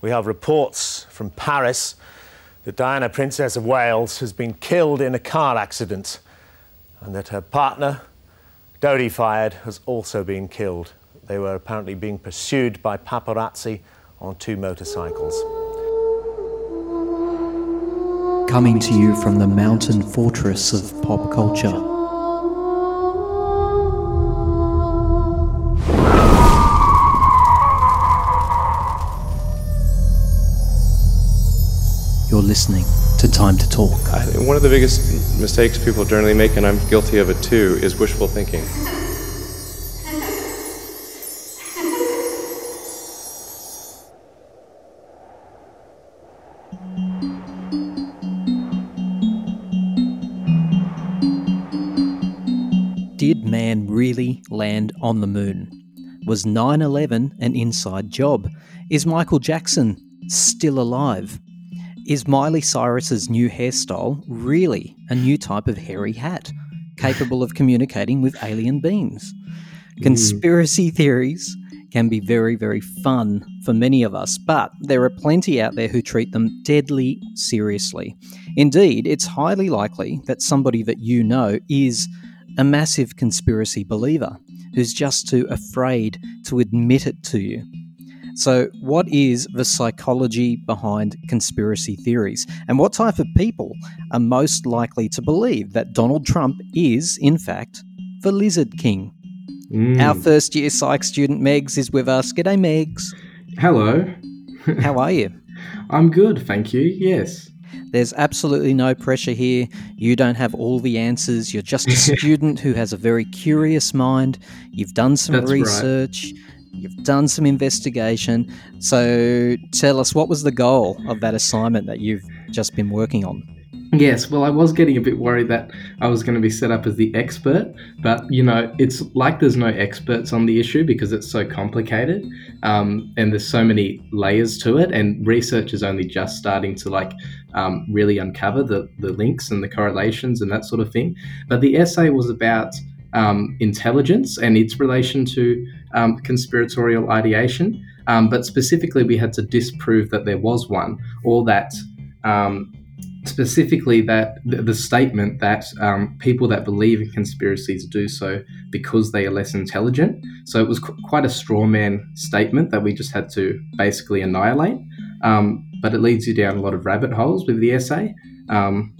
we have reports from Paris that Diana, Princess of Wales, has been killed in a car accident and that her partner, Dodi Fayed, has also been killed. They were apparently being pursued by paparazzi on two motorcycles. Coming to you from the mountain fortress of pop culture. Listening to Time to Talk. I one of the biggest mistakes people generally make, and I'm guilty of it too, is wishful thinking. Did man really land on the moon? Was 9 11 an inside job? Is Michael Jackson still alive? Is Miley Cyrus's new hairstyle really a new type of hairy hat, capable of communicating with alien beings? Hmm. Conspiracy theories can be very, very fun for many of us, but there are plenty out there who treat them deadly seriously. Indeed, it's highly likely that somebody that you know is a massive conspiracy believer who's just too afraid to admit it to you. So, what is the psychology behind conspiracy theories? And what type of people are most likely to believe that Donald Trump is, in fact, the Lizard King? Mm. Our first year psych student, Megs, is with us. G'day, Megs. Hello. How are you? I'm good, thank you. Yes. There's absolutely no pressure here. You don't have all the answers. You're just a student who has a very curious mind. You've done some That's right. You've done some investigation. So tell us, what was the goal of that assignment that you've just been working on? Yes, well, I was getting a bit worried that I was going to be set up as the expert, but you know, it's like there's no experts on the issue because it's so complicated, um, and there's so many layers to it, and research is only just starting to like um, really uncover the the links and the correlations and that sort of thing. But the essay was about um, intelligence and its relation to um, conspiratorial ideation, um, but specifically, we had to disprove that there was one, or that. Um, specifically that the, the statement that um, people that believe in conspiracies do so because they are less intelligent. So it was qu- quite a straw man statement that we just had to basically annihilate. Um, but it leads you down a lot of rabbit holes with the essay um,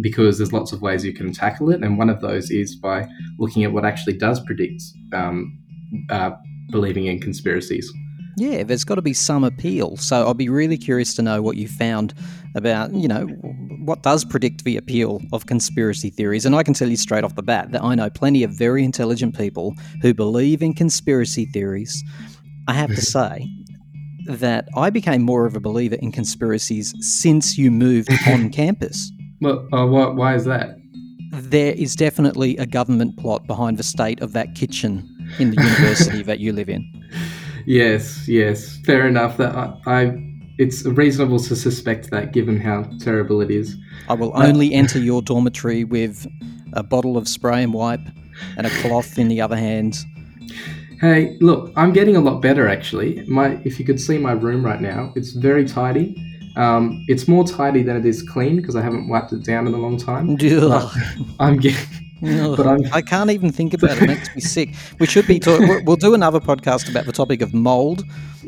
because there's lots of ways you can tackle it, and one of those is by looking at what actually does predict um, uh, believing in conspiracies. Yeah, there's got to be some appeal. So I'll be really curious to know what you found about, you know, what does predict the appeal of conspiracy theories. And I can tell you straight off the bat that I know plenty of very intelligent people who believe in conspiracy theories. I have to say that I became more of a believer in conspiracies since you moved on campus. Well, uh, why, why is that? There is definitely a government plot behind the state of that kitchen in the university that you live in. Yes, yes, fair enough. That I, I, it's reasonable to suspect that, given how terrible it is. I will only enter your dormitory with a bottle of spray and wipe and a cloth in the other hand. Hey, look, I'm getting a lot better actually. My, if you could see my room right now, it's very tidy. Um, it's more tidy than it is clean because I haven't wiped it down in a long time. I'm getting, but I'm I can't even think about it. It makes me sick. We should be talking. We'll do another podcast about the topic of mold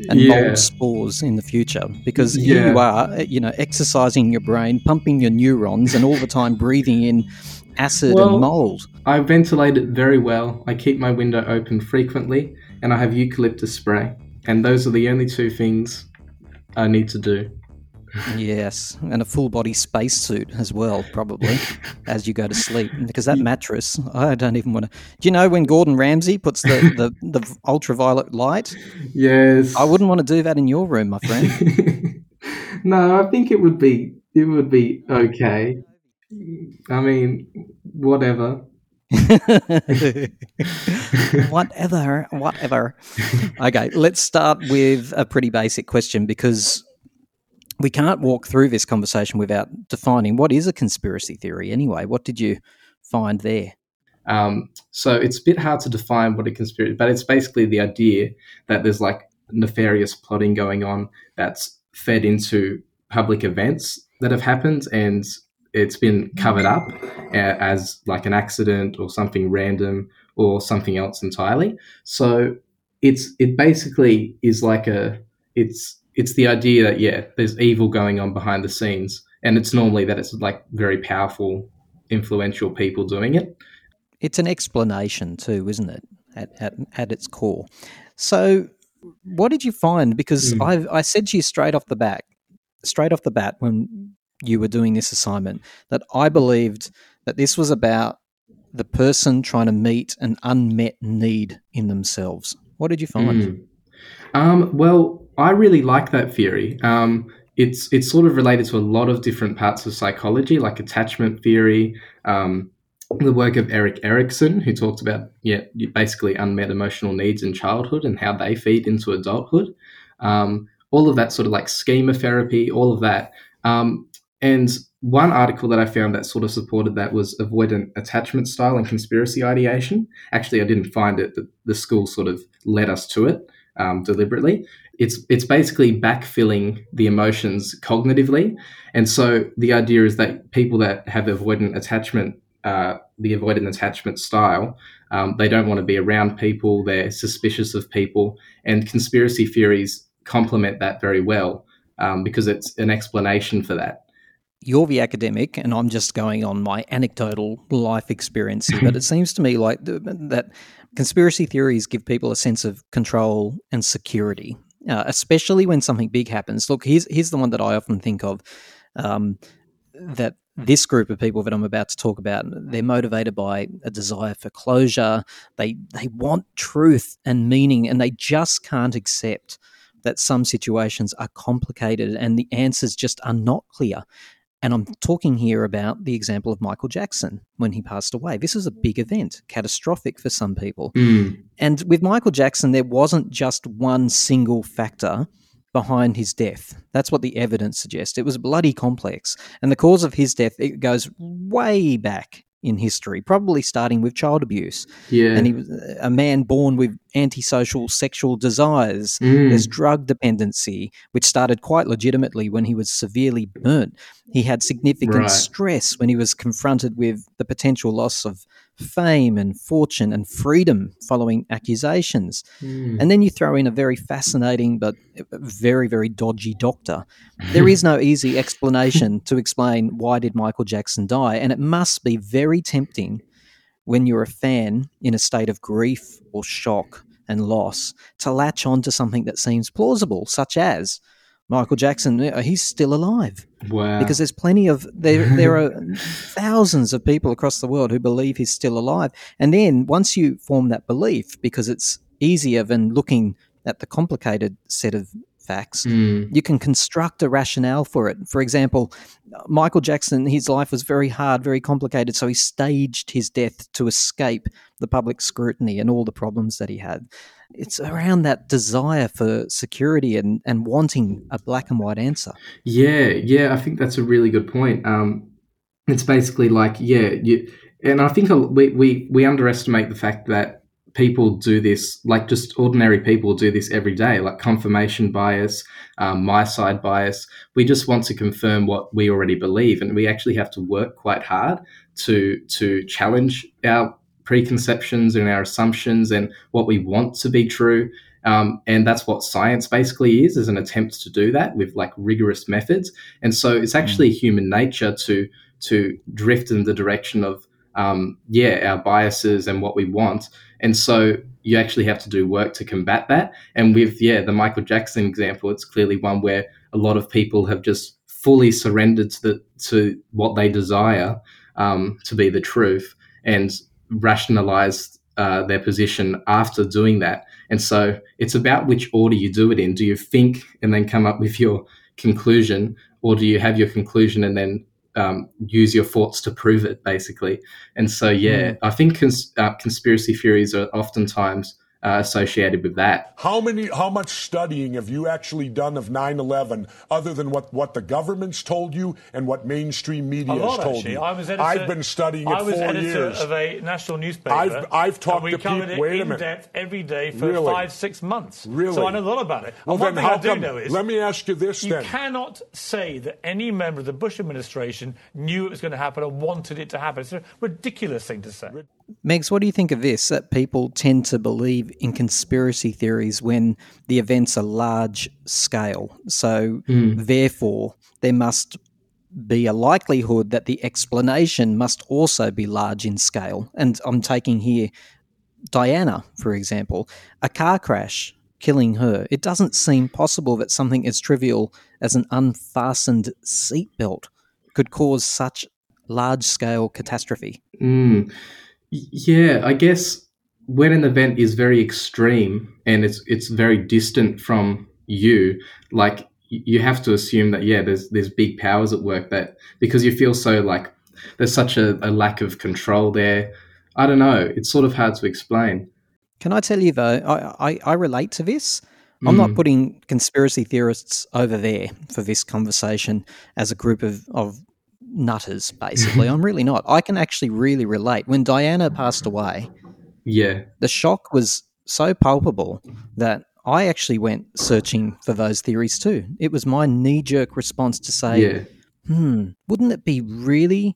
and Yeah. mold spores in the future because here Yeah. you are, uh, you know, exercising your brain, pumping your neurons, and all the time breathing in acid Well- and mold. I ventilate it very well. I keep my window open frequently, and I have eucalyptus spray. And those are the only two things I need to do. Yes, and a full body spacesuit as well, probably, as you go to sleep. Because that mattress, I don't even want to. Do you know when Gordon Ramsay puts the, the, the ultraviolet light? Yes. I wouldn't want to do that in your room, my friend. no, I think it would be it would be okay. I mean, whatever. whatever, whatever. Okay, let's start with a pretty basic question because we can't walk through this conversation without defining what is a conspiracy theory anyway. What did you find there? Um, so it's a bit hard to define what a conspiracy, but it's basically the idea that there's like nefarious plotting going on that's fed into public events that have happened and it's been covered up as like an accident or something random or something else entirely. So it's it basically is like a it's it's the idea that yeah, there's evil going on behind the scenes, and it's normally that it's like very powerful, influential people doing it. It's an explanation too, isn't it? At at, at its core. So, what did you find? Because mm. I I said to you straight off the bat, straight off the bat when you were doing this assignment that I believed that this was about the person trying to meet an unmet need in themselves. What did you find? Mm. Um, well, I really like that theory. Um, it's it's sort of related to a lot of different parts of psychology, like attachment theory, um, the work of Erik Erikson, who talked about yeah basically unmet emotional needs in childhood and how they feed into adulthood. Um, all of that sort of like schema therapy, all of that. Um, and one article that I found that sort of supported that was avoidant attachment style and conspiracy ideation. Actually, I didn't find it, but the school sort of led us to it um, deliberately. It's it's basically backfilling the emotions cognitively, and so the idea is that people that have avoidant attachment, uh, the avoidant attachment style, um, they don't want to be around people. They're suspicious of people, and conspiracy theories complement that very well um, because it's an explanation for that you're the academic and I'm just going on my anecdotal life experience but it seems to me like that conspiracy theories give people a sense of control and security, uh, especially when something big happens. Look, here's here's the one that I often think of um, that this group of people that I'm about to talk about, they're motivated by a desire for closure. They they want truth and meaning, and they just can't accept that some situations are complicated and the answers just are not clear. And I'm talking here about the example of Michael Jackson when he passed away. This was a big event, catastrophic for some people. Mm. And with Michael Jackson, there wasn't just one single factor behind his death. That's what the evidence suggests. It was bloody complex. And the cause of his death, it goes way back in history, probably starting with child abuse. Yeah. And he was a man born with antisocial sexual desires. Mm. There's drug dependency, which started quite legitimately when he was severely burnt. He had significant right. stress when he was confronted with the potential loss of fame and fortune and freedom following accusations. Mm. And then you throw in a very fascinating but very, very dodgy doctor. There is no easy explanation to explain why did Michael Jackson die. And it must be very tempting when you're a fan in a state of grief or shock and loss to latch on to something that seems plausible, such as Michael Jackson, he's still alive. Wow. Because there's plenty of there there are thousands of people across the world who believe he's still alive. And then once you form that belief because it's easier than looking at the complicated set of facts, mm. you can construct a rationale for it. For example, Michael Jackson, his life was very hard, very complicated, so he staged his death to escape the public scrutiny and all the problems that he had. It's around that desire for security and, and wanting a black and white answer. Yeah, yeah, I think that's a really good point. Um, it's basically like, yeah, you, and I think we, we, we underestimate the fact that people do this, like just ordinary people do this every day, like confirmation bias, um, my side bias. We just want to confirm what we already believe, and we actually have to work quite hard to to challenge our preconceptions and our assumptions and what we want to be true. Um, and that's what science basically is, is an attempt to do that with like rigorous methods. And so it's actually mm. human nature to to drift in the direction of um, yeah our biases and what we want and so you actually have to do work to combat that. And with, yeah, the Michael Jackson example, it's clearly one where a lot of people have just fully surrendered to the, to what they desire um, to be the truth and rationalized uh, their position after doing that. And so it's about which order you do it in. Do you think and then come up with your conclusion, or do you have your conclusion and then um, use your thoughts to prove it, basically. And so, yeah, mm. I think cons- uh, conspiracy theories are oftentimes uh, associated with that. How many? How much studying have you actually done of 9/11, other than what what the government's told you and what mainstream media lot, has told actually. you? I was editor, I've been studying it I was editor years. of a national newspaper. I've- I've talked and we to covered people- it wait a in minute. depth every day for Really? five, six months. Really? So I know a lot about it. Well, and one then thing how I do come- know is let me ask you this you then. cannot say that any member of the Bush administration knew it was going to happen and wanted it to happen. It's a ridiculous thing to say. Megs, what do you think of this? That people tend to believe in conspiracy theories when the events are large scale. So, therefore, there must be a likelihood that the explanation must also be large in scale. And I'm taking here Diana, for example, a car crash killing her. It doesn't seem possible that something as trivial as an unfastened seatbelt could cause such large scale catastrophe. Mm. Yeah, I guess when an event is very extreme and it's it's very distant from you, like you have to assume that yeah, there's there's big powers at work that because you feel so like there's such a, a lack of control there. I don't know. It's sort of hard to explain. Can I tell you though, I, I, I relate to this. I'm not mm. putting conspiracy theorists over there for this conversation as a group of, of nutters, basically. I'm really not. I can actually really relate. When Diana passed away, Yeah. the shock was so palpable that I actually went searching for those theories too. It was my knee jerk response to say, Yeah. hmm, wouldn't it be really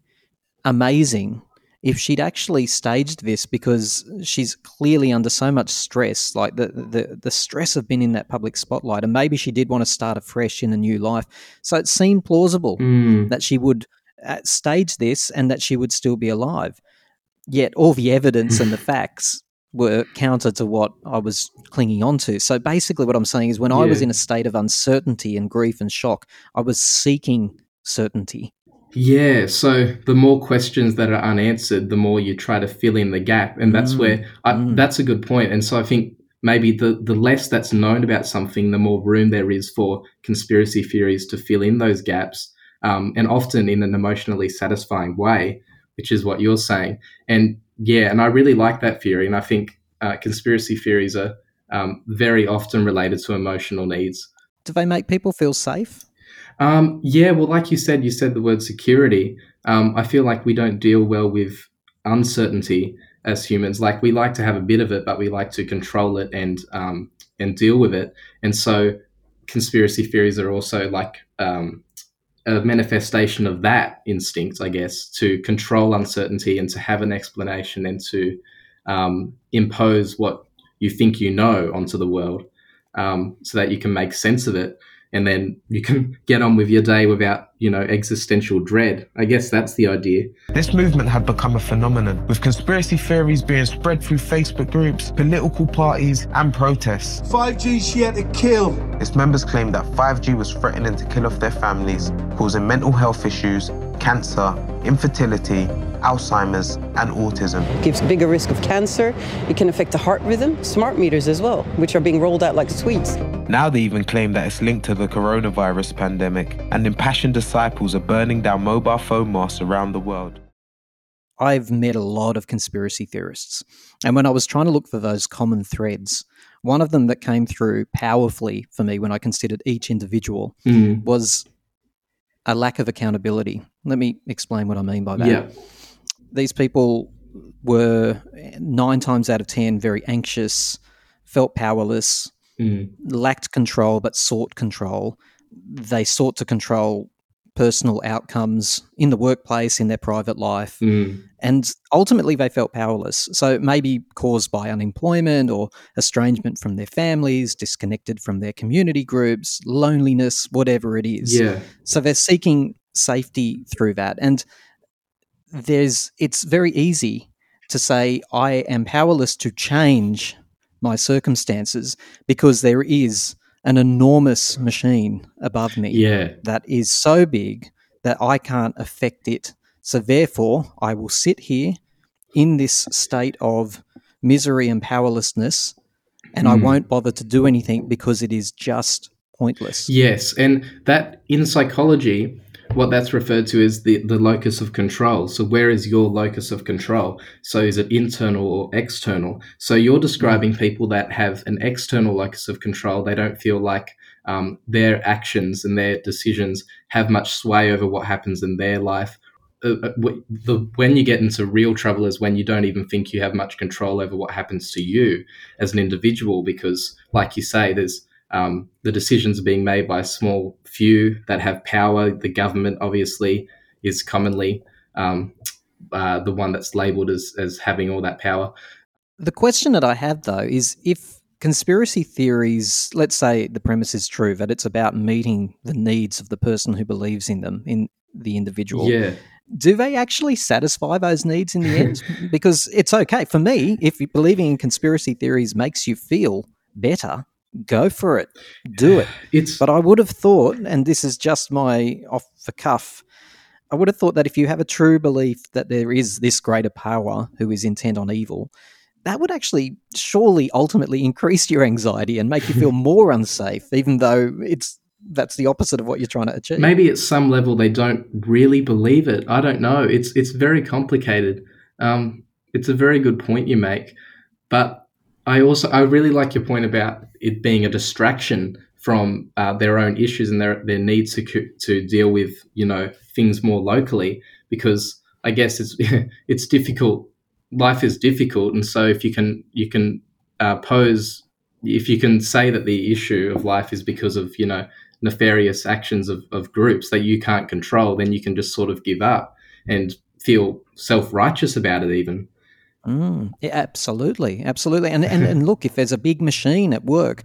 amazing if she'd actually staged this because she's clearly under so much stress, like the, the the stress of being in that public spotlight, and maybe she did want to start afresh in a new life. So it seemed plausible Mm. that she would stage this and that she would still be alive. Yet all the evidence and the facts were counter to what I was clinging on to. So basically, what I'm saying is when I was in a state of uncertainty and grief and shock, I was seeking certainty. Yeah, so the more questions that are unanswered, the more you try to fill in the gap, and that's Mm, where I, mm. that's a good point. And so I think maybe the the less that's known about something, the more room there is for conspiracy theories to fill in those gaps, um, and often in an emotionally satisfying way, which is what you're saying. And yeah, and I really like that theory, and I think uh, conspiracy theories are um, very often related to emotional needs. Do they make people feel safe? Um, yeah, well, like you said, you said the word security. Um, I feel like we don't deal well with uncertainty as humans. Like we like to have a bit of it, but we like to control it and um, and deal with it. And so, conspiracy theories are also like um, a manifestation of that instinct, I guess, to control uncertainty and to have an explanation and to um, impose what you think you know onto the world, um, so that you can make sense of it and then you can get on with your day without, you know, existential dread. I guess that's the idea. This movement had become a phenomenon, with conspiracy theories being spread through Facebook groups, political parties, and protests. 5G she had to kill. Its members claimed that 5G was threatening to kill off their families, causing mental health issues, cancer, infertility, Alzheimer's, and autism. It gives bigger risk of cancer. It can affect the heart rhythm, smart meters as well, which are being rolled out like sweets. Now they even claim that it's linked to the coronavirus pandemic, and impassioned disciples are burning down mobile phone masts around the world. I've met a lot of conspiracy theorists. And when I was trying to look for those common threads, one of them that came through powerfully for me when I considered each individual Mm. was a lack of accountability. Let me explain what I mean by that. Yeah. These people were nine times out of 10 very anxious, felt powerless, Mm. lacked control but sought control. They sought to control personal outcomes in the workplace, in their private life, Mm. and ultimately they felt powerless. So maybe caused by unemployment or estrangement from their families, disconnected from their community groups, loneliness, whatever it is. Yeah. So they're seeking safety through that. And there's it's very easy to say I am powerless to change my circumstances because there is an enormous machine above me Yeah. that is so big that I can't affect it. So therefore, I will sit here in this state of misery and powerlessness and I Mm. won't bother to do anything because it is just pointless. Yes, and that in psychology, what that's referred to is the, the locus of control. So, where is your locus of control? So, is it internal or external? So, you're describing people that have an external locus of control. They don't feel like um, their actions and their decisions have much sway over what happens in their life. Uh, uh the, when you get into real trouble is when you don't even think you have much control over what happens to you as an individual, because, like you say, there's um, the decisions are being made by a small few that have power. The government, obviously, is commonly um, uh, the one that's labeled as, as having all that power. The question that I have, though, is if conspiracy theories, let's say the premise is true, that it's about meeting the needs of the person who believes in them, in the individual. Yeah. Do they actually satisfy those needs in the end? because it's okay. For me, if believing in conspiracy theories makes you feel better, go for it, do it. It's but I would have thought, and this is just my off the cuff. I would have thought that if you have a true belief that there is this greater power who is intent on evil, that would actually surely ultimately increase your anxiety and make you feel more unsafe, even though it's that's the opposite of what you're trying to achieve. Maybe at some level they don't really believe it. I don't know. It's it's very complicated. Um, it's a very good point you make, but I also I really like your point about it being a distraction from uh, their own issues and their their needs to to deal with you know things more locally because I guess it's it's difficult. Life is difficult, and so if you can you can uh, pose if you can say that the issue of life is because of you know nefarious actions of, of groups that you can't control, then you can just sort of give up and feel self righteous about it even. Mm, yeah, absolutely, absolutely. And, and and look, if there's a big machine at work,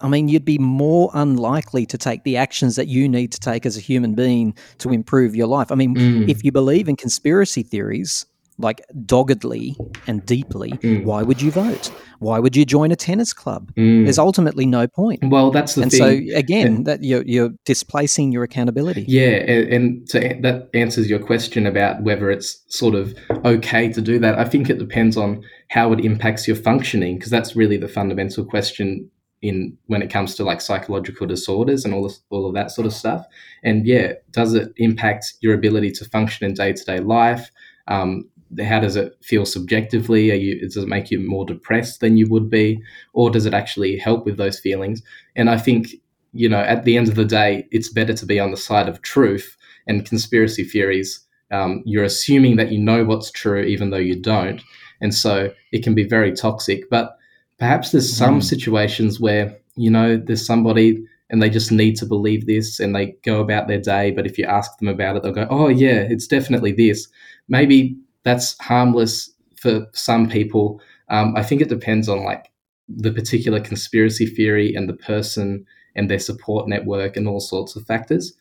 I mean, you'd be more unlikely to take the actions that you need to take as a human being to improve your life. I mean, mm. if you believe in conspiracy theories, like doggedly and deeply, mm. why would you vote? Why would you join a tennis club? Mm. There's ultimately no point. Well, that's the and thing. so again, that you're, you're displacing your accountability. Yeah, and, and so that answers your question about whether it's sort of okay to do that. I think it depends on how it impacts your functioning, because that's really the fundamental question in when it comes to like psychological disorders and all this, all of that sort of stuff. And yeah, does it impact your ability to function in day to day life? Um, how does it feel subjectively? Are you does it make you more depressed than you would be, or does it actually help with those feelings? And I think you know at the end of the day, it's better to be on the side of truth and conspiracy theories. Um, you're assuming that you know what's true even though you don't, and so it can be very toxic. But perhaps there's some mm. situations where you know there's somebody and they just need to believe this and they go about their day. But if you ask them about it, they'll go, "Oh yeah, it's definitely this." Maybe that's harmless for some people. Um, I think it depends on like the particular conspiracy theory and the person and their support network and all sorts of factors.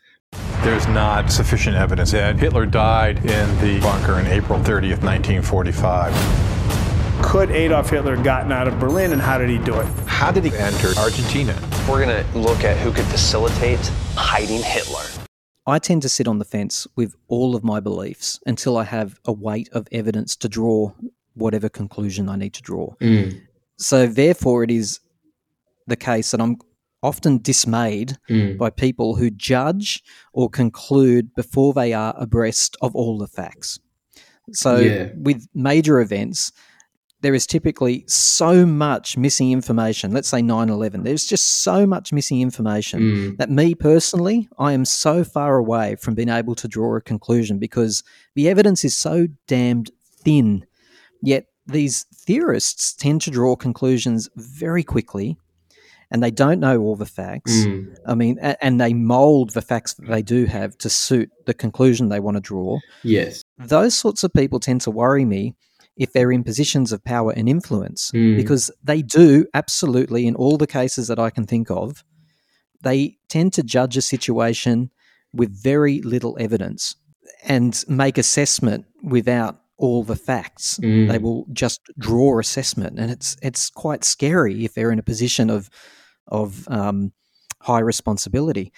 There's not sufficient evidence. that Hitler died in the bunker in April 30th, 1945. Could Adolf Hitler have gotten out of Berlin and how did he do it? How did he enter Argentina? We're going to look at who could facilitate hiding Hitler. I tend to sit on the fence with all of my beliefs until I have a weight of evidence to draw whatever conclusion I need to draw. Mm. So, therefore, it is the case that I'm often dismayed mm. by people who judge or conclude before they are abreast of all the facts. So, yeah. with major events, there is typically so much missing information. Let's say 9 11. There's just so much missing information mm. that, me personally, I am so far away from being able to draw a conclusion because the evidence is so damned thin. Yet these theorists tend to draw conclusions very quickly and they don't know all the facts. Mm. I mean, and they mold the facts that they do have to suit the conclusion they want to draw. Yes. Those sorts of people tend to worry me if they're in positions of power and influence, mm. because they do absolutely, in all the cases that I can think of, they tend to judge a situation with very little evidence and make assessment without all the facts. Mm. They will just draw assessment, and it's it's quite scary if they're in a position of of um, high responsibility.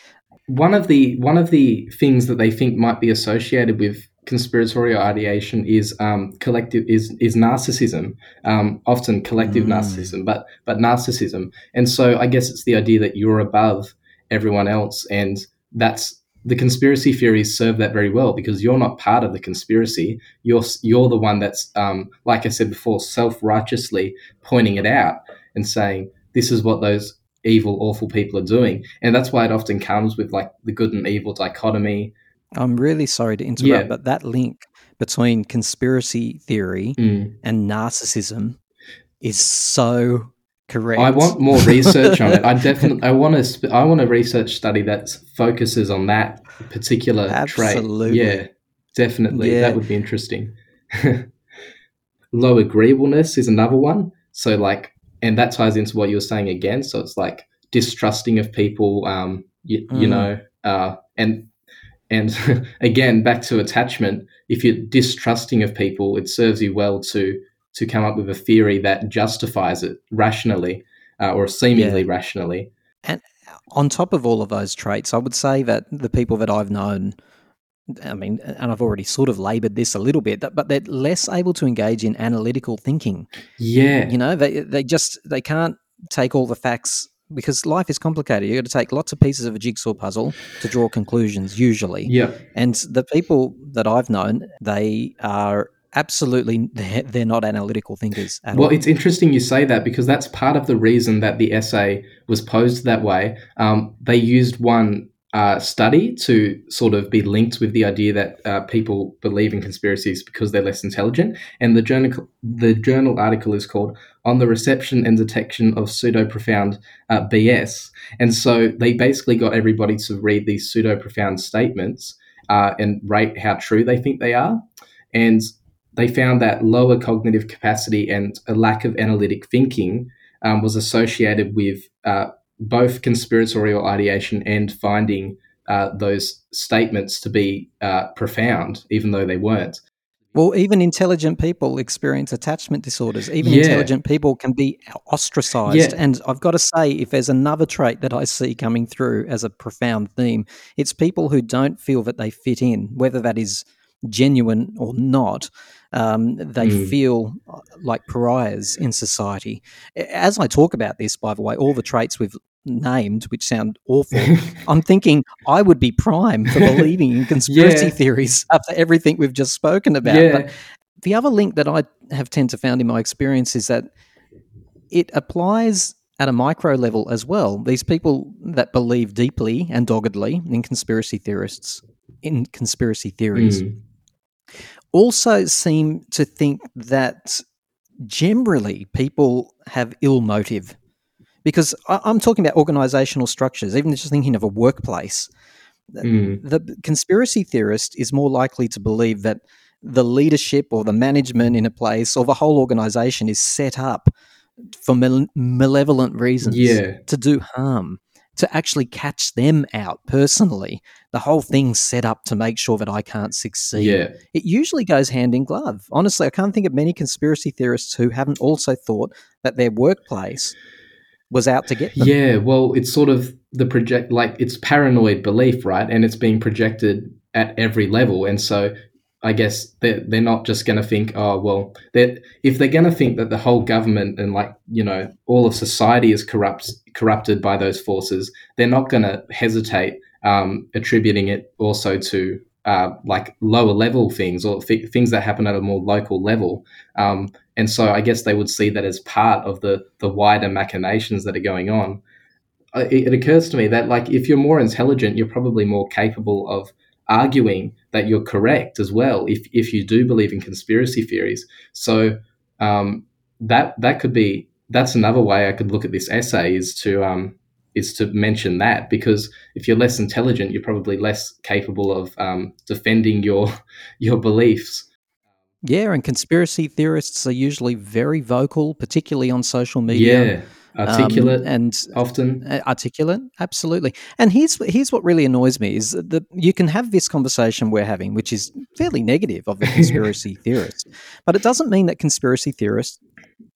One of the one of the things that they think might be associated with conspiratorial ideation is um, collective is is narcissism, um, often collective mm. narcissism, but but narcissism. And so I guess it's the idea that you're above everyone else, and that's the conspiracy theories serve that very well because you're not part of the conspiracy. You're you're the one that's, um, like I said before, self righteously pointing it out and saying this is what those evil, awful people are doing, and that's why it often comes with like the good and evil dichotomy. I'm really sorry to interrupt, Yeah. but that link between conspiracy theory Mm. and narcissism is so correct. I want more research on it. I definitely I want to sp- I want a research study that focuses on that particular Absolutely. trait. Yeah, definitely. Yeah. That would be interesting. Low agreeableness is another one. So like, and that ties into what you were saying again. So it's like distrusting of people. Um, you, you Mm. know, uh, and and again back to attachment. If you're distrusting of people, it serves you well to to come up with a theory that justifies it rationally uh, or seemingly rationally. And on top of all of those traits, I would say that the people that I've known, I mean, and I've already sort of labored this a little bit, but they're less able to engage in analytical thinking. Yeah. You know, they they just they can't take all the facts because life is complicated. You've got to take lots of pieces of a jigsaw puzzle to draw conclusions usually. Yeah. And the people that I've known, they are absolutely they're, not analytical thinkers at Well, all. it's interesting you say that because that's part of the reason that the essay was posed that way. Um, they used one uh, study to sort of be linked with the idea that uh, people believe in conspiracies because they're less intelligent. And the journal, the journal article is called "On the Reception and Detection of Pseudo Profound uh, BS." And so they basically got everybody to read these pseudo profound statements uh, and rate how true they think they are. And they found that lower cognitive capacity and a lack of analytic thinking um, was associated with uh, both conspiratorial ideation and finding uh, those statements to be uh, profound, even though they weren't. Well, even intelligent people experience attachment disorders. Even Yeah. intelligent people can be ostracized. Yeah. And I've got to say, if there's another trait that I see coming through as a profound theme, it's people who don't feel that they fit in, whether that is genuine or not. Um, they Mm. feel uh, like pariahs in society. As I talk about this, by the way, all the traits we've named, which sound awful, I'm thinking I would be prime for believing in conspiracy Yeah. theories after everything we've just spoken about. Yeah. But the other link that I have tend to found in my experience is that it applies at a micro level as well. These people that believe deeply and doggedly in conspiracy theorists, in conspiracy theories, Mm. also seem to think that generally people have ill motive. Because I- I'm talking about organizational structures, even just thinking of a workplace. Mm. The conspiracy theorist is more likely to believe that the leadership or the management in a place or the whole organization is set up for mal- malevolent reasons Yeah. to do harm, to actually catch them out personally. The whole thing's set up to make sure that I can't succeed. Yeah. It usually goes hand in glove. Honestly, I can't think of many conspiracy theorists who haven't also thought that their workplace was out to get them. Yeah, well, it's sort of the project, like it's paranoid belief, right? And it's being projected at every level. And so I guess they're, they're not just going to think, oh, well, that if they're going to think that the whole government and like, you know, all of society is corrupt, corrupted by those forces, they're not going to hesitate um, attributing it also to uh, like lower level things or th- things that happen at a more local level. Um, and so I guess they would see that as part of the the wider machinations that are going on. Uh, It, it occurs to me that like if you're more intelligent, you're probably more capable of arguing that you're correct as well. If if you do believe in conspiracy theories, so um, that that could be that's another way I could look at this essay is to um, is to mention that because if you're less intelligent, you're probably less capable of um, defending your your beliefs. Yeah, and conspiracy theorists are usually very vocal, particularly on social media. Yeah, articulate um, and often. articulate, absolutely. And here's here's what really annoys me is that you can have this conversation we're having, which is fairly negative of the conspiracy theorist, but it doesn't mean that conspiracy theorists.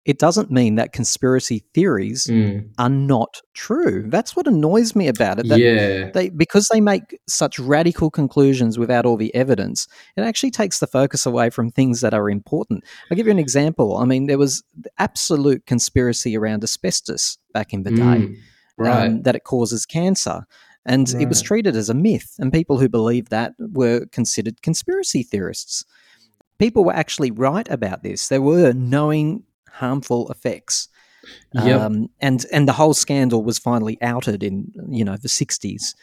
It doesn't mean that conspiracy theories Mm. are not true. That's what annoys me about it. That Yeah. they because they make such radical conclusions without all the evidence, it actually takes the focus away from things that are important. I'll give you an example. I mean, there was absolute conspiracy around asbestos back in the day, Mm, right. um, that it causes cancer. And it was treated as a myth, and people who believed that were considered conspiracy theorists. People were actually right about this. There were knowing harmful effects. Yep. Um, and and the whole scandal was finally outed in you know the 60s.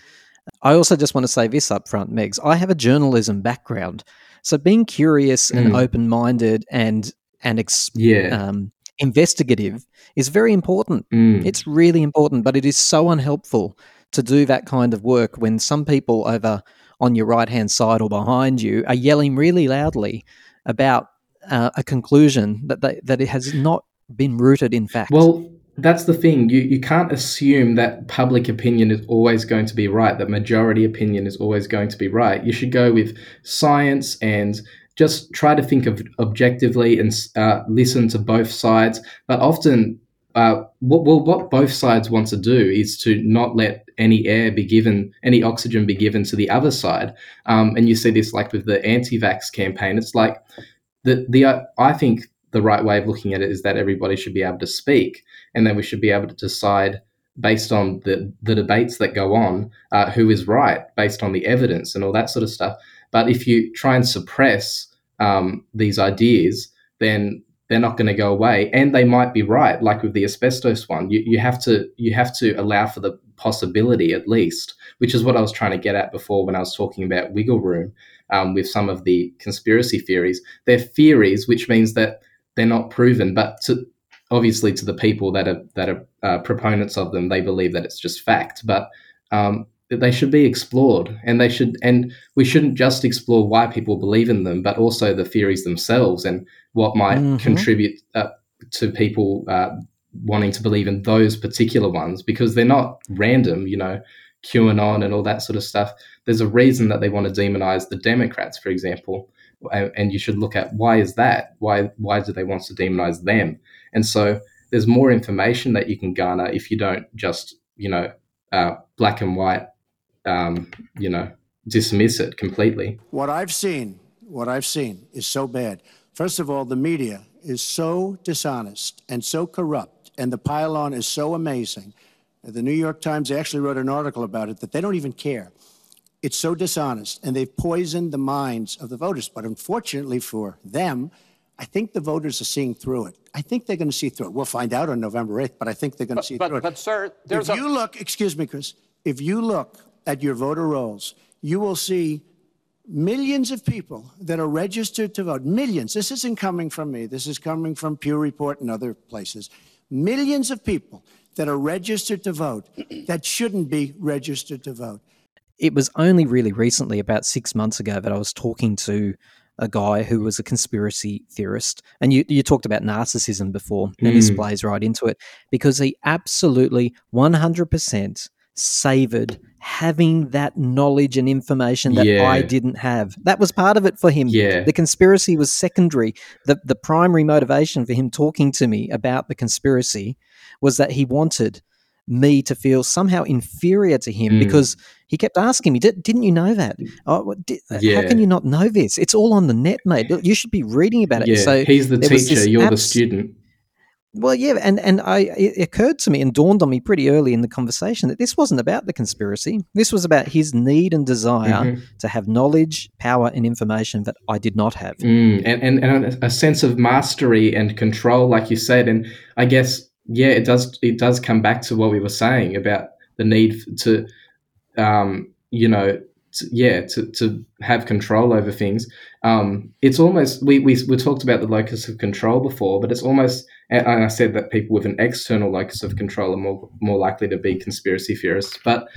I also just want to say this up front, Megs. I have a journalism background, so being curious and Mm. open minded and and ex- Yeah. um, investigative is very important. Mm. It's really important, but it is so unhelpful to do that kind of work when some people over on your right hand side or behind you are yelling really loudly about uh, a conclusion that they, that it has not been rooted in fact. Well, that's the thing. You you can't assume that public opinion is always going to be right. That majority opinion is always going to be right. You should go with science and just try to think of objectively and uh, listen to both sides. But often, uh, what, well, what both sides want to do is to not let any air be given, any oxygen be given to the other side. Um, and you see this like with the anti-vax campaign. It's like the the uh, I think the right way of looking at it is that everybody should be able to speak, and then we should be able to decide based on the the debates that go on uh, who is right based on the evidence and all that sort of stuff. But if you try and suppress um, these ideas, then they're not going to go away, and they might be right. Like with the asbestos one, you, you have to you have to allow for the possibility at least, which is what I was trying to get at before when I was talking about wiggle room um, with some of the conspiracy theories. They're theories, which means that they're not proven, but to obviously to the people that are that are uh, proponents of them, they believe that it's just fact. But um, they should be explored, and they should, and we shouldn't just explore why people believe in them, but also the theories themselves and what might Mhm. contribute uh, to people uh, wanting to believe in those particular ones because they're not random. You know, QAnon and all that sort of stuff. There's a reason that they want to demonize the Democrats, for example, and, you should look at why is that? Why why do they want to demonize them? And so there's more information that you can garner if you don't just you know uh, black and white um, you know dismiss it completely. What I've seen, what I've seen is so bad. First of all, the media is so dishonest and so corrupt, and the pylon is so amazing. Uh, the New York Times actually wrote an article about it that they don't even care. It's so dishonest, and they've poisoned the minds of the voters. But unfortunately for them, I think the voters are seeing through it. I think they're going to see through it. We'll find out on November 8th, but I think they're going to see but, through it. but sir, there's if you look, excuse me, Chris, if you look at your voter rolls, you will see millions of people that are registered to vote. Millions. This isn't coming from me. This is coming from Pew Report and other places. Millions of people that are registered to vote that shouldn't be registered to vote. it was only really recently, about six months ago, that I was talking to a guy who was a conspiracy theorist. And you, you talked about narcissism before, and this Mm. plays right into it because he absolutely 100% savored having that knowledge and information that I didn't have. That was part of it for him. Yeah. The conspiracy was secondary. The, the primary motivation for him talking to me about the conspiracy was that he wanted me to feel somehow inferior to him Mm. because he kept asking me, "Did- "Didn't you know that? Oh, what, di- How can you not know this? It's all on the net, mate. You should be reading about it." Yeah, so he's the teacher, you're the student. Well, yeah, and and I it occurred to me and dawned on me pretty early in the conversation that this wasn't about the conspiracy. This was about his need and desire Mhm. to have knowledge, power, and information that I did not have. Mm, and, and, and a sense of mastery and control, like you said. And I guess, yeah, it does it does come back to what we were saying about the need to, um, you know, yeah, to, to have control over things. Um, it's almost we, we we talked about the locus of control before, but it's almost and I said that people with an external locus of control are more more likely to be conspiracy theorists. But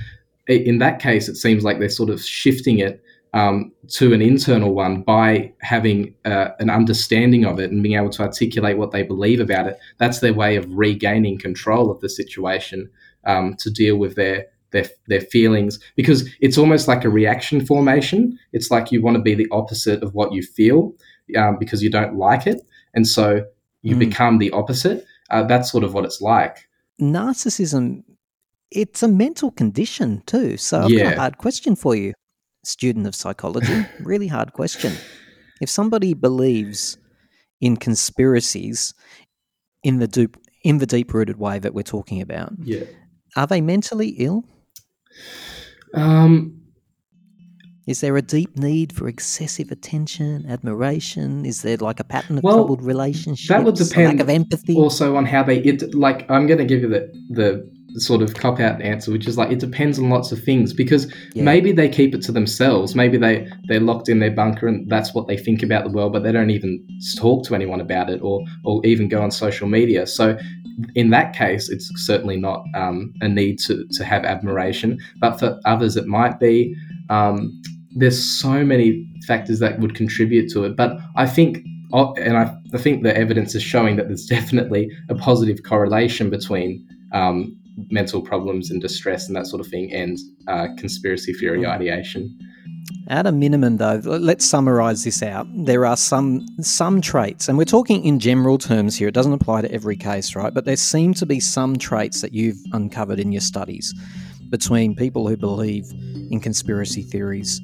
in that case, it seems like they're sort of shifting it um, to an internal one by having uh, an understanding of it and being able to articulate what they believe about it. That's their way of regaining control of the situation um, to deal with their their their feelings because it's almost like a reaction formation. It's like you want to be the opposite of what you feel um, because you don't like it, and so you Mm. become the opposite. Uh, that's sort of what it's like. Narcissism, it's a mental condition too. So I've got a hard question for you, student of psychology. really hard question. If somebody believes in conspiracies in the deep, in the deep rooted way that we're talking about, Yeah. are they mentally ill? Um, is there a deep need for excessive attention, admiration? Is there like a pattern of Well, troubled relationships? that would depend lack of empathy. also on how they it like i'm going to give you the the sort of cop out answer which is like it depends on lots of things because Yeah. maybe they keep it to themselves maybe they they're locked in their bunker and that's what they think about the world but they don't even talk to anyone about it or or even go on social media so in that case it's certainly not um, a need to to have admiration but for others it might be um, there's so many factors that would contribute to it but i think and I, I think the evidence is showing that there's definitely a positive correlation between um, mental problems and distress and that sort of thing and uh, conspiracy theory ideation. At a minimum, though, let's summarize this out. There are some some traits, and we're talking in general terms here. It doesn't apply to every case, right? But there seem to be some traits that you've uncovered in your studies between people who believe in conspiracy theories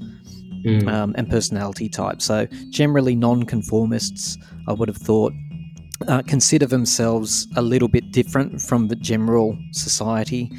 Mm. um, and personality types. So, generally, nonconformists, I would have thought, uh, consider themselves a little bit different from the general society.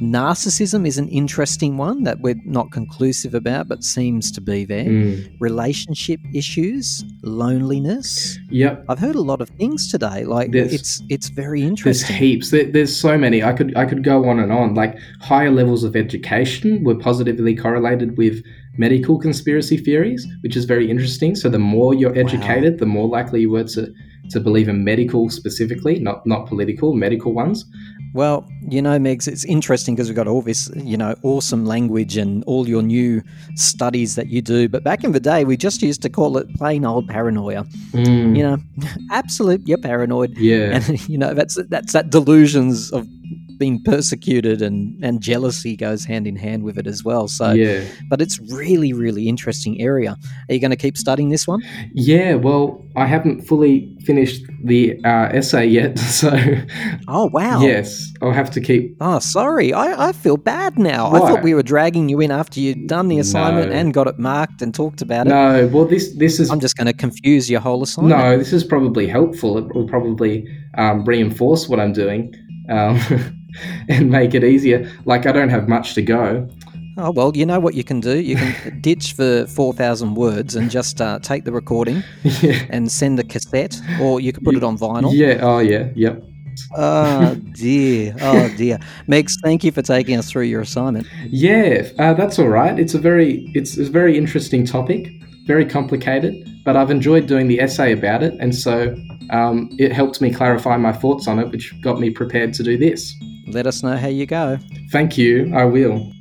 Narcissism is an interesting one that we're not conclusive about, but seems to be there. Mm. Relationship issues, loneliness. Yep. I've heard a lot of things today. Like There's- it's it's very interesting. There's heaps. There, there's so many. I could I could go on and on. Like higher levels of education were positively correlated with medical conspiracy theories, which is very interesting. So the more you're educated, the more likely you were to to believe in medical specifically, not not political, medical ones. Well, you know, Megs, it's interesting because we've got all this, you know, awesome language and all your new studies that you do. But back in the day, we just used to call it plain old paranoia. Mm. You know, absolute, you're paranoid. Yeah. And, you know, that's that's that delusions of being persecuted and, and jealousy goes hand in hand with it as well. So, Yeah. but it's really, really interesting area. Are you going to keep studying this one? Yeah, well, I haven't fully finished the uh, essay yet, so. Oh, wow. Yes, I'll have to keep. Oh, sorry. I, I feel bad now. I thought we were dragging you in after you'd done the assignment No. and got it marked and talked about it. No, well, this this is. I'm just going to confuse your whole assignment. No, this is probably helpful. It will probably um, reinforce what I'm doing um, and make it easier. Like, I don't have much to go. Oh, well, you know what you can do? You can ditch the 4,000 words and just uh, take the recording and send the cassette, or you could put it on vinyl. Yeah, oh, yeah, yep. Oh, dear. Oh, dear. Megs, thank you for taking us through your assignment. Yeah, uh, that's all right. It's a very it's a very interesting topic, very complicated, but I've enjoyed doing the essay about it, and so um, it helped me clarify my thoughts on it, which got me prepared to do this. Let us know how you go. Thank you. I will.